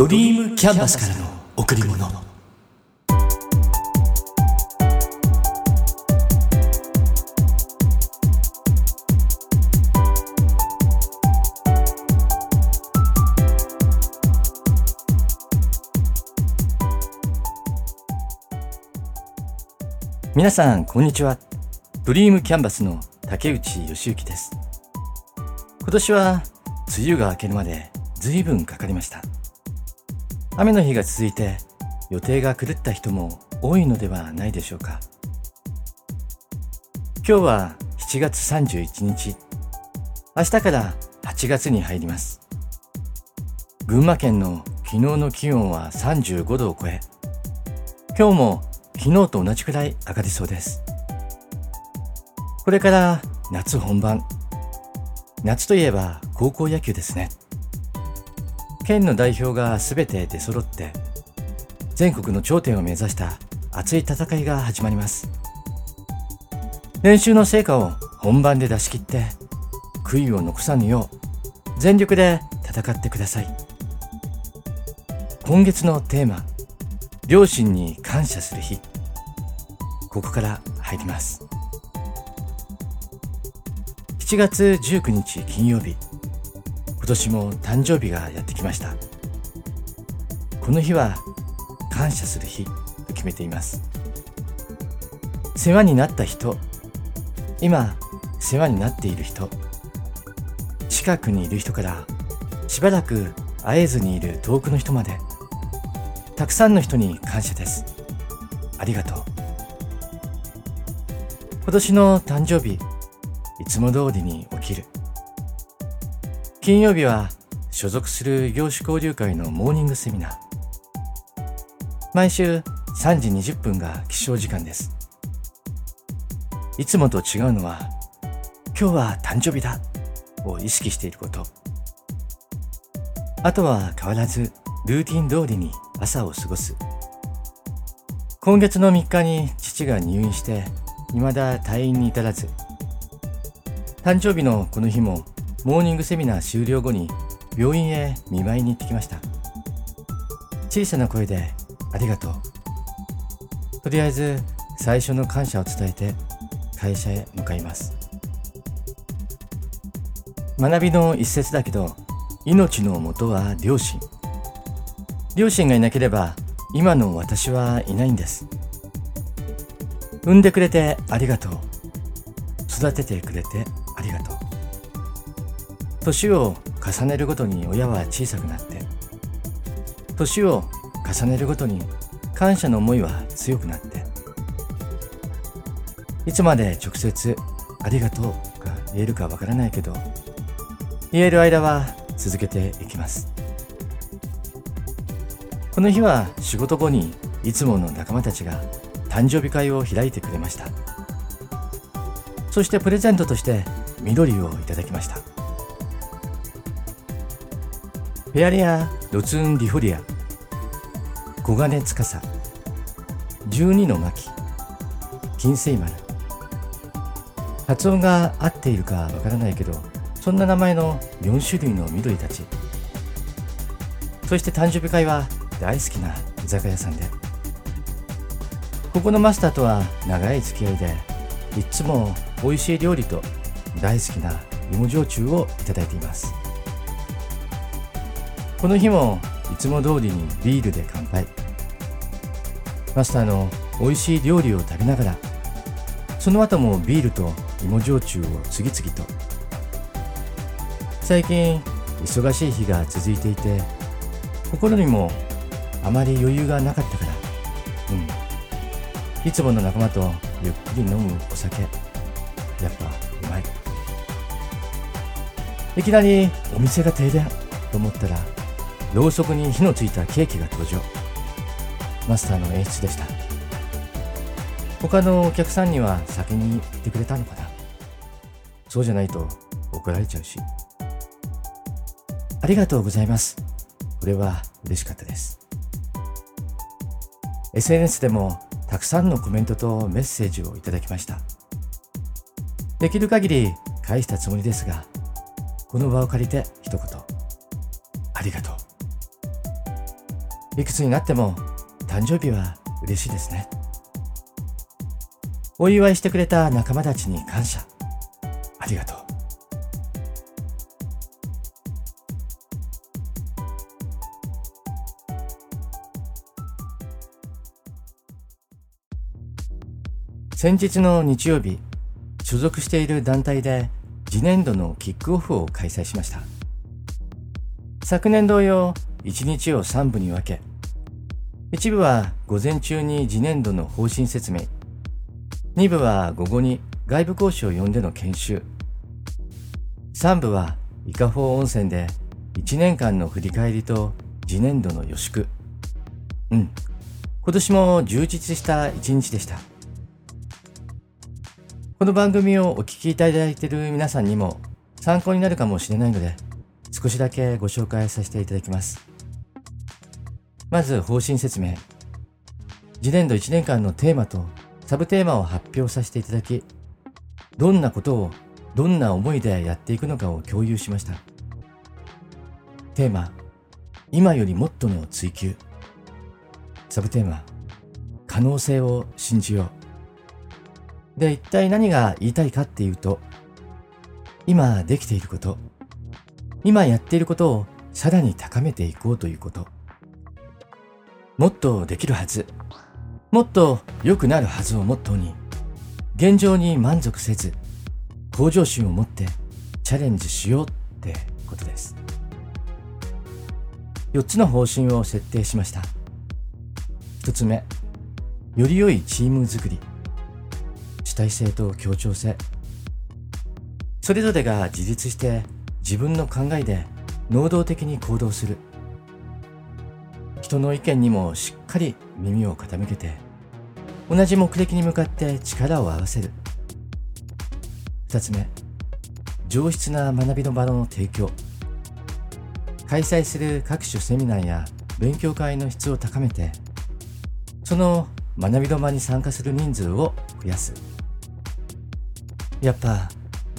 ドリームキャンバスからの贈り物。皆さんこんにちは。ドリームキャンバスの竹内義之です。今年は梅雨が明けるまで随分かかりました。雨の日が続いて予定が狂った人も多いのではないでしょうか。今日は7月31日。明日から8月に入ります。群馬県の昨日の気温は35度を超え今日も昨日と同じくらい上がりそうです。これから夏本番。夏といえば高校野球ですね。県の代表が全て出揃って全国の頂点を目指した熱い戦いが始まります。練習の成果を本番で出し切って悔いを残さぬよう全力で戦ってください。今月のテーマ両親に感謝する日。ここから入ります。7月19日金曜日。年も誕生日がやってきました。この日は感謝する日と決めています。世話になった人今世話になっている人近くにいる人からしばらく会えずにいる遠くの人までたくさんの人に感謝です。ありがとう。今年の誕生日、いつも通りに起きる。金曜日は所属する業種交流会のモーニングセミナー。毎週3時20分が起床時間です。いつもと違うのは、今日は誕生日だを意識していること。あとは変わらずルーティン通りに朝を過ごす。今月の3日に父が入院して未だ退院に至らず誕生日のこの日もモーニングセミナー終了後に病院へ見舞いに行ってきました。小さな声でありがとう。とりあえず最初の感謝を伝えて会社へ向かいます。学びの一節だけど命のもとは両親。両親がいなければ今の私はいないんです。産んでくれてありがとう。育ててくれて年を重ねるごとに親は小さくなって年を重ねるごとに感謝の思いは強くなっていつまで直接ありがとうが言えるかわからないけど言える間は続けていきます。この日は仕事後にいつもの仲間たちが誕生日会を開いてくれました。そしてプレゼントとして緑をいただきました。ペアリア・ロツン・ディフォリア。黄金司。12の巻。金星丸。発音が合っているかわからないけどそんな名前の4種類の緑たち。そして誕生日会は大好きな居酒屋さんで。ここのマスターとは長い付き合いでいつも美味しい料理と大好きな芋焼酎をいただいています。この日もいつも通りにビールで乾杯。マスターの美味しい料理を食べながらその後もビールと芋焼酎を次々と。最近忙しい日が続いていて心にもあまり余裕がなかったから。うん。いつもの仲間とゆっくり飲むお酒。やっぱうまい。いきなりお店が停電と思ったらろうそくに火のついたケーキが登場。マスターの演出でした。他のお客さんには先に言ってくれたのかな。そうじゃないと怒られちゃうし。ありがとうございます。これは嬉しかったです。SNS でもたくさんのコメントとメッセージをいただきました。できる限り返したつもりですが、この場を借りて一言、ありがとう。いくつになっても誕生日は嬉しいですね。お祝いしてくれた仲間たちに感謝。ありがとう。先日の日曜日所属している団体で次年度のキックオフを開催しました。昨年同様1日を3部に分け一部は午前中に次年度の方針説明。2部は午後に外部講師を呼んでの研修。3部は伊香保温泉で1年間の振り返りと次年度の予祝。うん。今年も充実した一日でした。この番組をお聞きいただいている皆さんにも参考になるかもしれないので、少しだけご紹介させていただきます。まず方針説明。次年度1年間のテーマとサブテーマを発表させていただき、どんなことをどんな思いでやっていくのかを共有しました。テーマ、今よりもっとの追求。サブテーマ、可能性を信じよう。で、一体何が言いたいかっていうと、今できていること、今やっていることをさらに高めていこうということ。もっとできるはず、もっと良くなるはずをモットーに、現状に満足せず、向上心を持ってチャレンジしようってことです。4つの方針を設定しました。1つ目、より良いチーム作り。主体性と協調性それぞれが自立して自分の考えで能動的に行動する人の意見にもしっかり耳を傾けて同じ目的に向かって力を合わせる。2つ目上質な学びの場の提供。開催する各種セミナーや勉強会の質を高めてその学びの場に参加する人数を増やす。やっぱ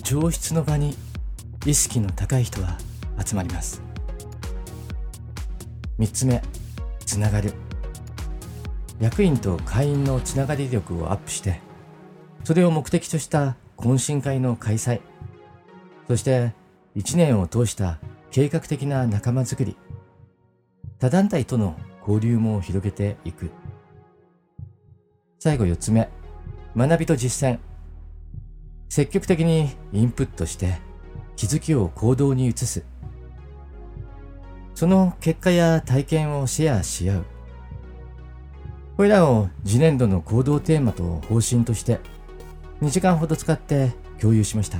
上質の場に意識の高い人は集まります。3つ目つながる役員と会員のつながり力をアップしてそれを目的とした懇親会の開催。そして1年を通した計画的な仲間づくり。他団体との交流も広げていく。最後4つ目。学びと実践。積極的にインプットして気づきを行動に移す。その結果や体験をシェアし合う。これらを次年度の行動テーマと方針として2時間ほど使って共有しました。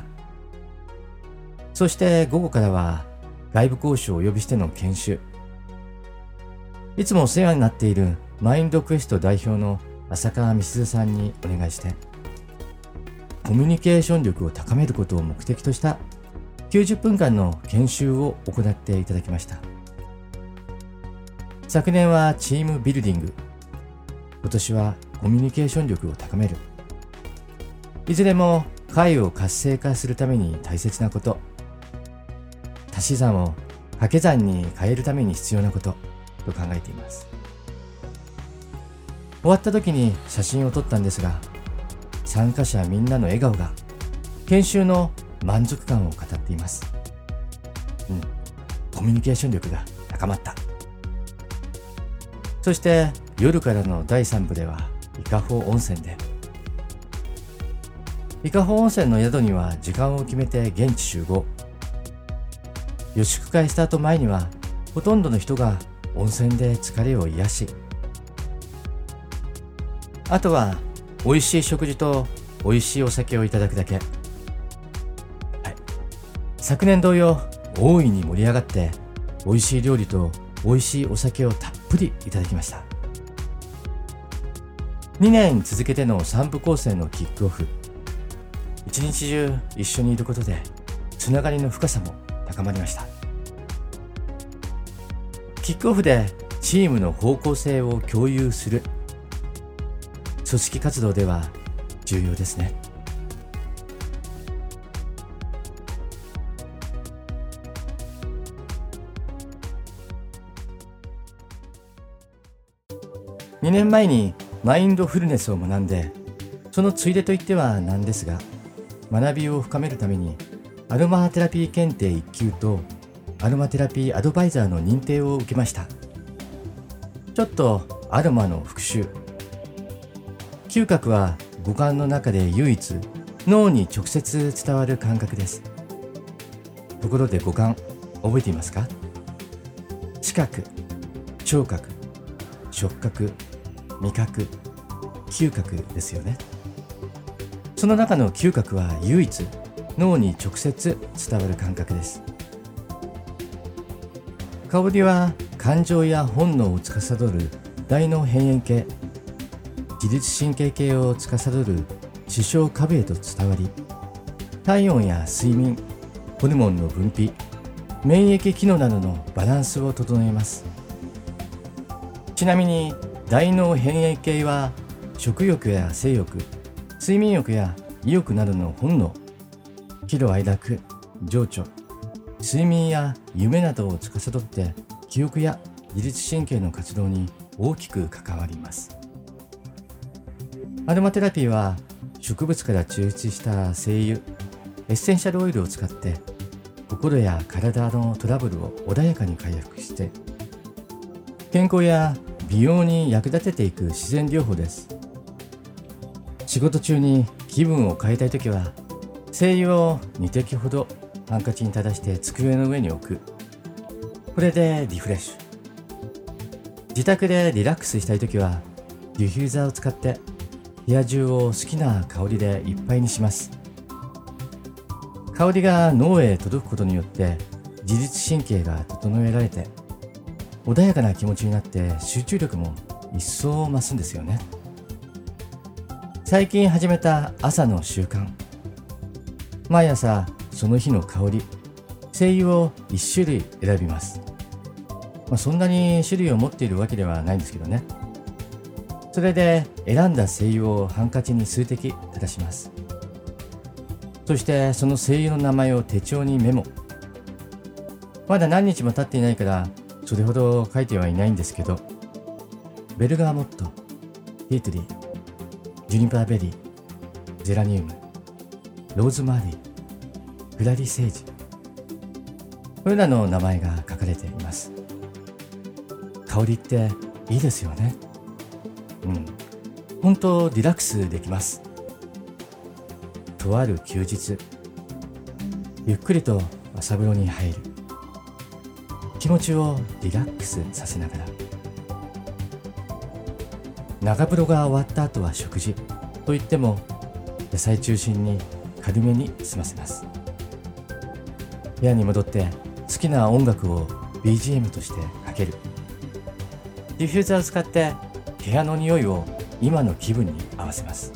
そして午後からは外部講師をお呼びしての研修。いつもお世話になっているマインドクエスト代表の浅川美鈴さんにお願いしてコミュニケーション力を高めることを目的とした90分間の研修を行っていただきました昨年はチームビルディング。今年はコミュニケーション力を高める。いずれも会を活性化するために大切なこと。足し算を掛け算に変えるために必要なこと。と考えています。終わった時に写真を撮ったんですが参加者みんなの笑顔が研修の満足感を語っています。うん、コミュニケーション力が高まった。そして夜からの第3部では伊香保温泉で伊香保温泉の宿には時間を決めて現地集合予祝会スタート前にはほとんどの人が温泉で疲れを癒しあとは美味しい食事と美味しいお酒をいただくだけ。はい。昨年同様、大いに盛り上がって、美味しい料理と美味しいお酒をたっぷりいただきました。2年続けての3部構成のキックオフ。一日中一緒にいることで、つながりの深さも高まりました。キックオフでチームの方向性を共有する組織活動では重要ですね。2年前にマインドフルネスを学んでそのついでといってはなんですが学びを深めるためにアロマテラピー検定1級とアロマテラピーアドバイザーの認定を受けました。ちょっとアロマの復習。嗅覚は五感の中で唯一脳に直接伝わる感覚です。ところで五感覚えていますか？視覚聴覚触覚。味覚嗅覚ですよね。その中の嗅覚は唯一脳に直接伝わる感覚です。香りは感情や本能を司る大脳辺縁系自律神経系を司る視床下部へと伝わり体温や睡眠ホルモンの分泌免疫機能などのバランスを整えます。ちなみに大脳辺縁系は食欲や性欲睡眠欲や意欲などの本能喜怒哀楽情緒睡眠や夢などを司って記憶や自律神経の活動に大きく関わります。アロマテラピーは植物から抽出した精油エッセンシャルオイルを使って心や体のトラブルを穏やかに回復して健康や美容に役立てていく自然療法です。仕事中に気分を変えたい時は精油を2滴ほどハンカチに垂らして机の上に置く。これでリフレッシュ。自宅でリラックスしたい時はディフューザーを使って部屋中を好きな香りでいっぱいにします。香りが脳へ届くことによって自律神経が整えられて穏やかな気持ちになって集中力も一層増すんですよね。最近始めた朝の習慣。毎朝その日の香り。精油を1種類選びます、まあ、そんなに種類を持っているわけではないんですけどね。それで選んだ精油をハンカチに数滴垂らします。そしてその精油の名前を手帳にメモ。まだ何日も経っていないからそれほど書いてはいないんですけどベルガーモットティートリージュニパーベリーゼラニウムローズマリークラリセージこれらの名前が書かれています。香りっていいですよね。うん。本当リラックスできます。とある休日ゆっくりと朝風呂に入る。持ちをリラックスさせながら。長風呂が終わった後は食事。といっても野菜中心に軽めに済ませます。部屋に戻って好きな音楽を BGM としてかける。ディフューザーを使って部屋の匂いを今の気分に合わせます。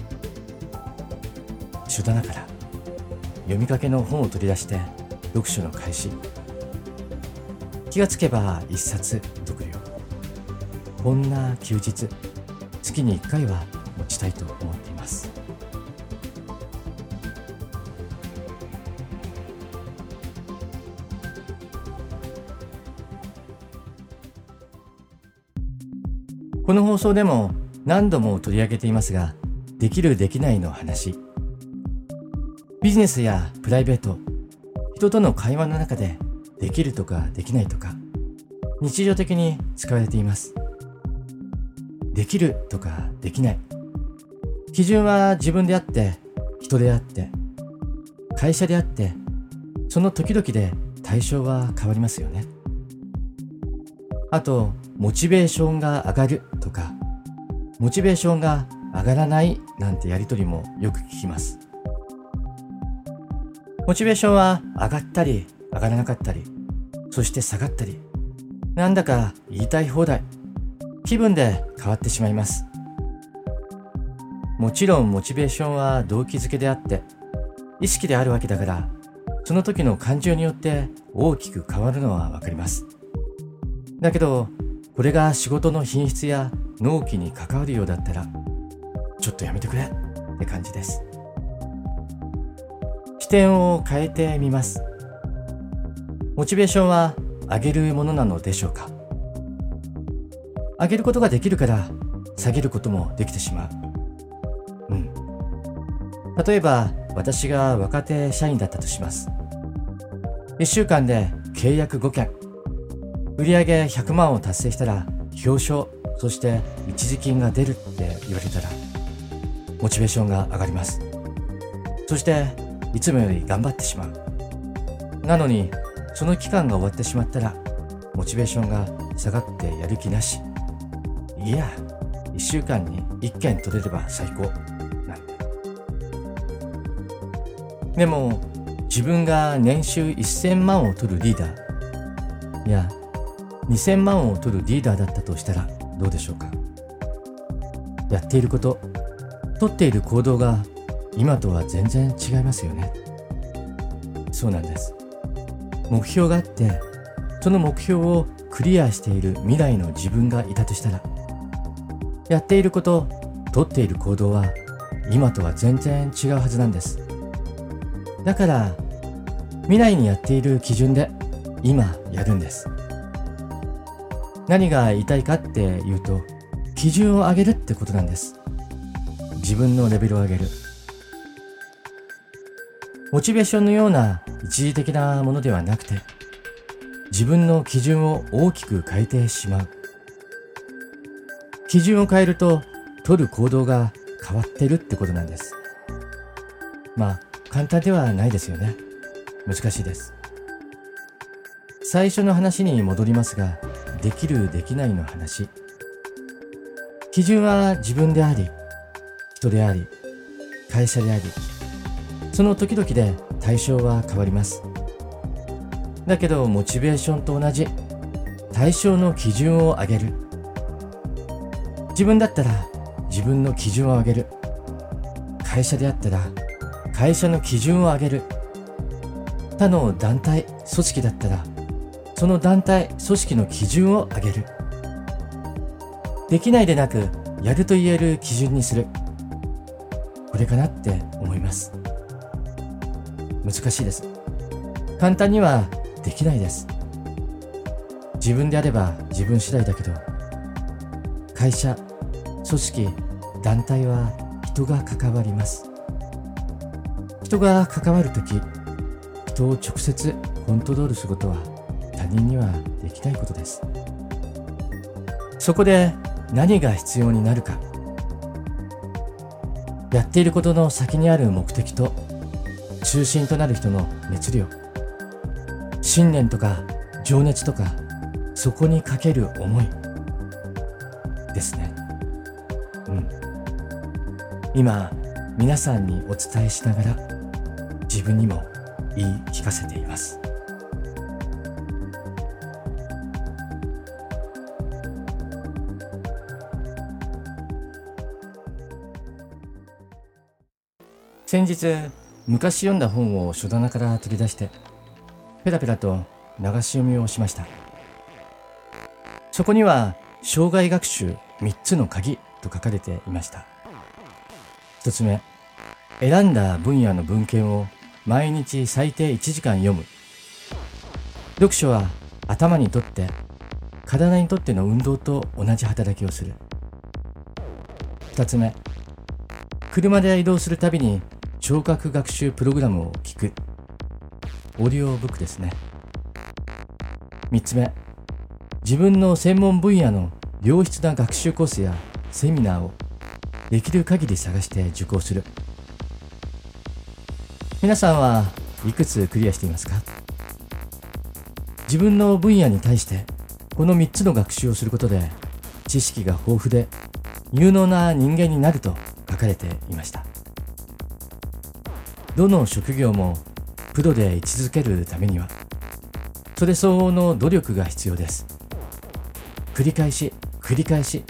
書棚から読みかけの本を取り出して読書の開始。気がつけば一冊読了こんな休日月に1回は持ちたいと思っていますこの放送でも何度も取り上げていますが、できるできないの話。ビジネスやプライベート、人との会話の中でできるとかできないとか、日常的に使われています。できるとかできない。基準は自分であって、人であって、会社であって、その時々で対象は変わりますよね。あと、モチベーションが上がるとか、モチベーションが上がらないなんてやりとりもよく聞きます。モチベーションは上がったり上がらなかったり、そして下がったり、なんだか言いたい放題、気分で変わってしまいます。もちろんモチベーションは動機づけであって、意識であるわけだから、その時の感情によって大きく変わるのはわかります。だけど、これが仕事の品質や納期に関わるようだったら、ちょっとやめてくれって感じです。視点を変えてみます。モチベーションは上げるものなのでしょうか？上げることができるから下げることもできてしまう。うん。例えば、私が若手社員だったとします。1週間で契約5件、売上100万を達成したら表彰、そして一時金が出るって言われたら、モチベーションが上がります。そして、いつもより頑張ってしまう。なのに、その期間が終わってしまったら、モチベーションが下がってやる気なし。いや、1週間に1件取れれば最高。なんて。でも、自分が年収1000万を取るリーダー、いや、2000万を取るリーダーだったとしたらどうでしょうか。やっていること、取っている行動が今とは全然違いますよね。そうなんです。目標があって、その目標をクリアしている未来の自分がいたとしたら、やっていること、取っている行動は今とは全然違うはずなんです。だから、未来にやっている基準で今やるんです。何が言いたいかっていうと、基準を上げるってことなんです。自分のレベルを上げる。モチベーションのような一時的なものではなくて、自分の基準を大きく変えてしまう。基準を変えると、取る行動が変わってるってことなんです。まあ、簡単ではないですよね。難しいです。最初の話に戻りますが、できるできないの話。基準は自分であり、人であり、会社であり、その時々で対象は変わります。だけど、モチベーションと同じ、対象の基準を上げる。自分だったら自分の基準を上げる。会社であったら会社の基準を上げる。他の団体、組織だったらその団体、組織の基準を上げる。できないでなく、やると言える基準にする。これかなって思います。難しいです。簡単にはできないです。自分であれば自分次第だけど、会社、組織、団体は人が関わります。人が関わるとき、人を直接コントロールすることは他人にはできないことです。そこで何が必要になるか。やっていることの先にある目的と中心となる人の熱量。信念とか情熱とかそこにかける思いですね。うん。今皆さんにお伝えしながら自分にも言い聞かせています。先日昔読んだ本を書棚から取り出してペラペラと流し読みをしました。そこには障害学習3つの鍵と書かれていました。1つ目選んだ分野の文献を毎日最低1時間読む。読書は頭にとって体にとっての運動と同じ働きをする。2つ目車で移動するたびに聴覚学習プログラムを聞く。オーディオブックですね。3つ目、自分の専門分野の良質な学習コースやセミナーをできる限り探して受講する。皆さんはいくつクリアしていますか？自分の分野に対してこの3つの学習をすることで知識が豊富で有能な人間になると書かれていました。どの職業もプロで位置づけるためにはそれ相応の努力が必要です。繰り返し繰り返し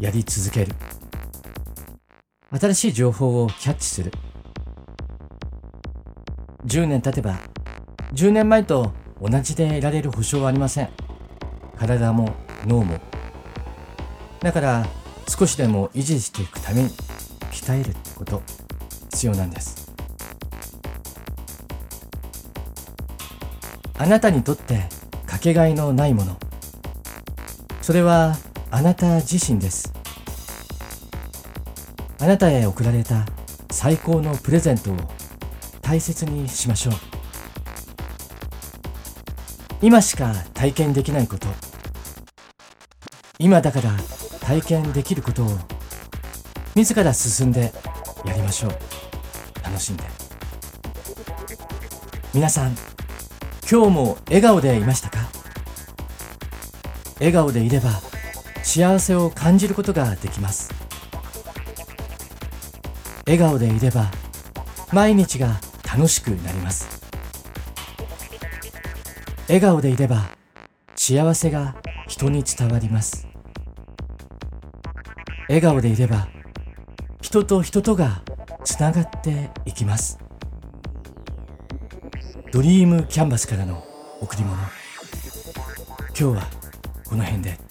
やり続ける。新しい情報をキャッチする。10年経てば10年前と同じでいられる保証はありません。体も脳も。だから少しでも維持していくために鍛えるってこと必要なんです。あなたにとってかけがえのないもの。それはあなた自身です。あなたへ贈られた最高のプレゼントを大切にしましょう。今しか体験できないこと。今だから体験できることを自ら進んでやりましょう。楽しんで。皆さん今日も笑顔でいましたか？笑顔でいれば幸せを感じることができます。笑顔でいれば毎日が楽しくなります。笑顔でいれば幸せが人に伝わります。笑顔でいれば人と人とがつながっていきます。ドリームキャンバスからの贈り物。今日はこの辺で。